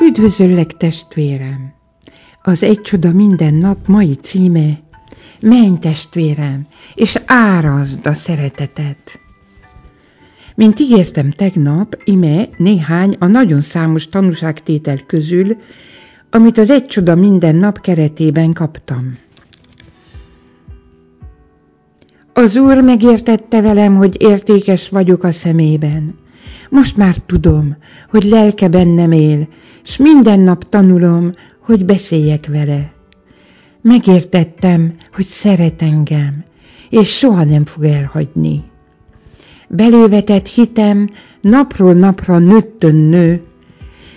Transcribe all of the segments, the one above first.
Üdvözöllek, testvérem! Az Egy Csoda minden nap mai címe Menj, testvérem, és árazd a szeretetet! Mint ígértem tegnap, ime néhány a nagyon számos tanúságtétel közül, amit az Egy Csoda minden nap keretében kaptam. Az Úr megértette velem, hogy értékes vagyok a szemében. Most már tudom, hogy lelke bennem él, s minden nap tanulom, hogy beszéljek vele. Megértettem, hogy szeret engem, és soha nem fog elhagyni. Belévetett hitem napról napra nőttön nő,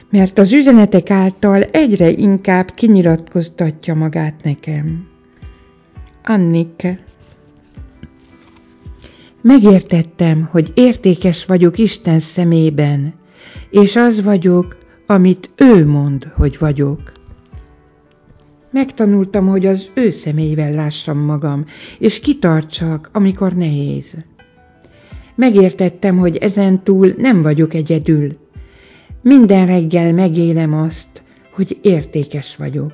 mert az üzenetek által egyre inkább kinyilatkoztatja magát nekem. Annike Megértettem, hogy értékes vagyok Isten szemében, és az vagyok, amit ő mond, hogy vagyok. Megtanultam, hogy az ő személyvel lássam magam, és kitartsak, amikor nehéz. Megértettem, hogy ezen túl nem vagyok egyedül. Minden reggel megélem azt, hogy értékes vagyok,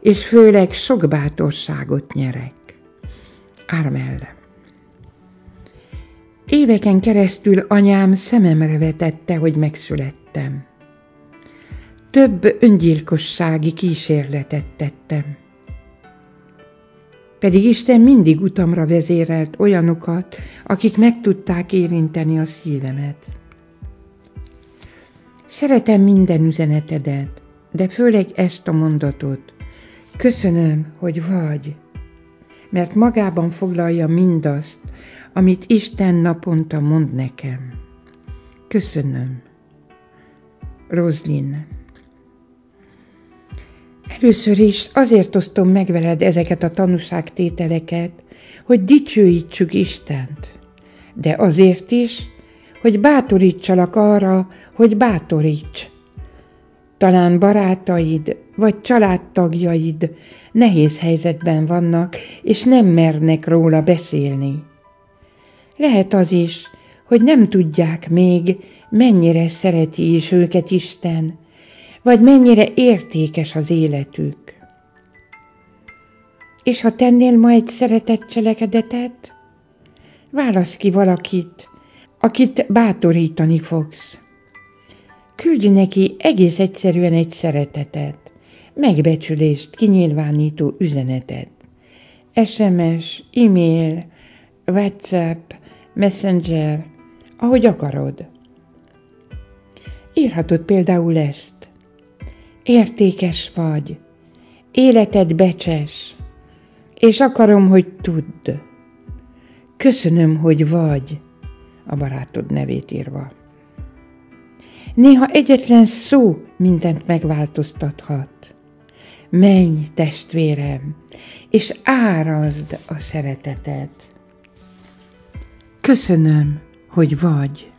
és főleg sok bátorságot nyerek. Ármellem. Éveken keresztül anyám szememre vetette, hogy megszülettem. Több öngyilkossági kísérletet tettem. Pedig Isten mindig utamra vezérelt olyanokat, akik meg tudták érinteni a szívemet. Szeretem minden üzenetedet, de főleg ezt a mondatot. Köszönöm, hogy vagy, mert magában foglalja mindazt, amit Isten naponta mond nekem. Köszönöm. Roslin. Először is azért osztom meg veled ezeket a tanúságtételeket, hogy dicsőítsük Istent, de azért is, hogy bátorítsalak arra, hogy bátoríts. Talán barátaid vagy családtagjaid nehéz helyzetben vannak, és nem mernek róla beszélni. Lehet az is, hogy nem tudják még, mennyire szereti is őket Isten, vagy mennyire értékes az életük. És ha tennél ma egy szeretett cselekedetet, válasz ki valakit, akit bátorítani fogsz. Küldj neki egész egyszerűen egy szeretetet, megbecsülést, kinyilvánító üzenetet. SMS, e-mail, WhatsApp, Messenger, ahogy akarod. Írhatod például ezt. Értékes vagy, életed becses, és akarom, hogy tudd. Köszönöm, hogy vagy, a barátod nevét írva. Néha egyetlen szó mindent megváltoztathat. Menj, testvérem, és árazd a szeretetet. Köszönöm, hogy vagy.